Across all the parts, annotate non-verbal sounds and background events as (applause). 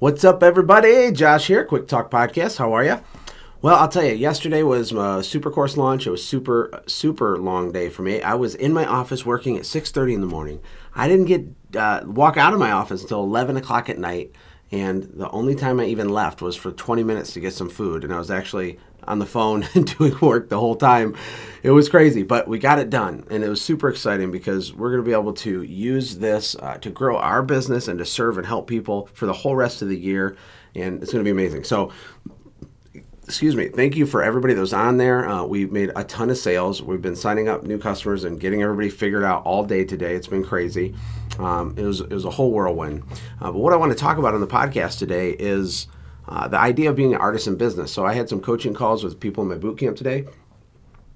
What's up, everybody? Josh here, Quick Talk Podcast. How are you? Well, I'll tell you, yesterday was my super course launch. It was super, super long day for me. I was in my office working at 6.30 in the morning. I didn't get uh, walk out of my office until 11 o'clock at night. And the only time I even left was for 20 minutes to get some food. And I was actually on the phone (laughs) and doing work the whole time. It was crazy, but we got it done. And it was super exciting because we're going to be able to use this uh, to grow our business and to serve and help people for the whole rest of the year. And it's going to be amazing. So, excuse me, thank you for everybody that was on there. Uh, we made a ton of sales. We've been signing up new customers and getting everybody figured out all day today. It's been crazy. Um, it was it was a whole whirlwind. Uh, but what I want to talk about on the podcast today is uh, the idea of being an artist in business. So I had some coaching calls with people in my boot camp today,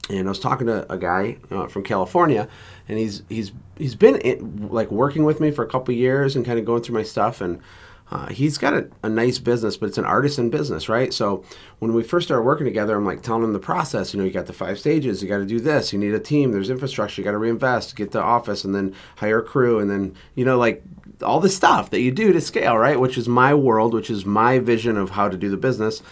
and I was talking to a guy uh, from California, and he's he's he's been in, like working with me for a couple years and kind of going through my stuff and. Uh, he's got a, a, nice business, but it's an artisan business, right? So when we first started working together, I'm like telling him the process. You know, you got the five stages. You got to do this. You need a team. There's infrastructure. You got to reinvest, get the office, and then hire a crew, and then you know, like all the stuff that you do to scale, right? Which is my world, which is my vision of how to do the business.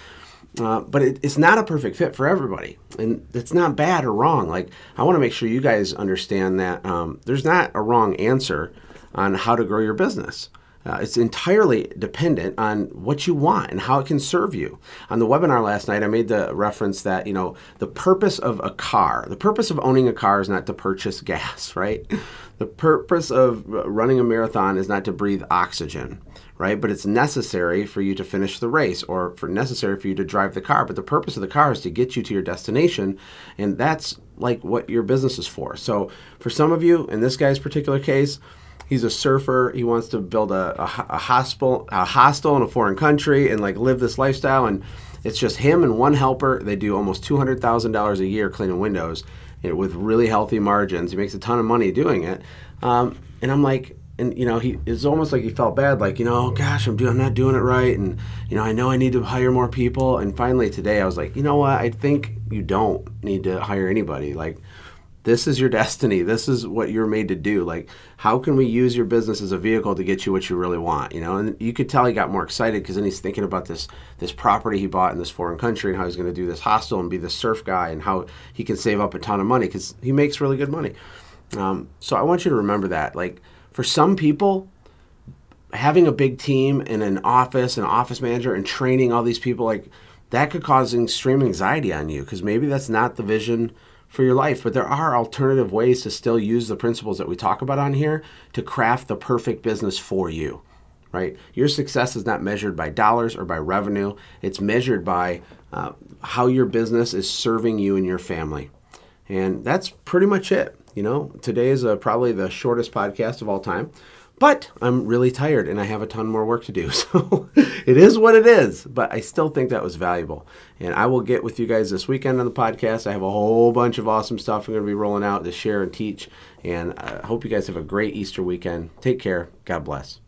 Uh, but it, it's not a perfect fit for everybody, and it's not bad or wrong. Like I want to make sure you guys understand that um, there's not a wrong answer on how to grow your business. Uh, it's entirely dependent on what you want and how it can serve you. On the webinar last night, I made the reference that, you know, the purpose of a car, the purpose of owning a car is not to purchase (laughs) gas, right? The purpose of running a marathon is not to breathe oxygen, right? But it's necessary for you to finish the race or for necessary for you to drive the car. But the purpose of the car is to get you to your destination. And that's like what your business is for. So for some of you, in this guy's particular case, he's a surfer. He wants to build a, a, a hostel, a hostel in a foreign country and like live this lifestyle. And it's just him and one helper. They do almost two hundred thousand dollars a year cleaning windows you know, with really healthy margins. He makes a ton of money doing it. Um, and I'm like, and you know, he it's almost like he felt bad, like you know, gosh, I'm doing, I'm not doing it right, and you know, I know I need to hire more people. And finally today, I was like, you know what? I think you don't need to hire anybody. Like this is your (laughs) destiny. This is what you're made to do. Like how can we use your business as a vehicle to get you what you really want you know? And you could tell he got more excited because then he's thinking about this this property he bought in this foreign country and how he's going to do this hostel and be the surf guy and how he can save up a ton of money because he makes really good money. Um, so i want you to remember that. Like for some people having a big team and an office an office manager and training all these people like that could cause extreme anxiety on you because maybe that's not the vision for your life. But there are alternative ways to still use the principles that we talk about on here to craft the perfect business for you, right? Your success is not measured by dollars or by revenue, it's measured by uh, how your business is serving you and your family. And that's pretty much it. You know, today is uh, probably the shortest podcast of all time. But I'm really tired and I have a ton more work to do. (laughs) So it is what it is. But I still think that was valuable. And I will get with you guys this weekend on the podcast. I have a whole bunch of awesome stuff I'm going to be rolling out to share and teach. And I hope you guys have a great Easter weekend. Take care. God bless.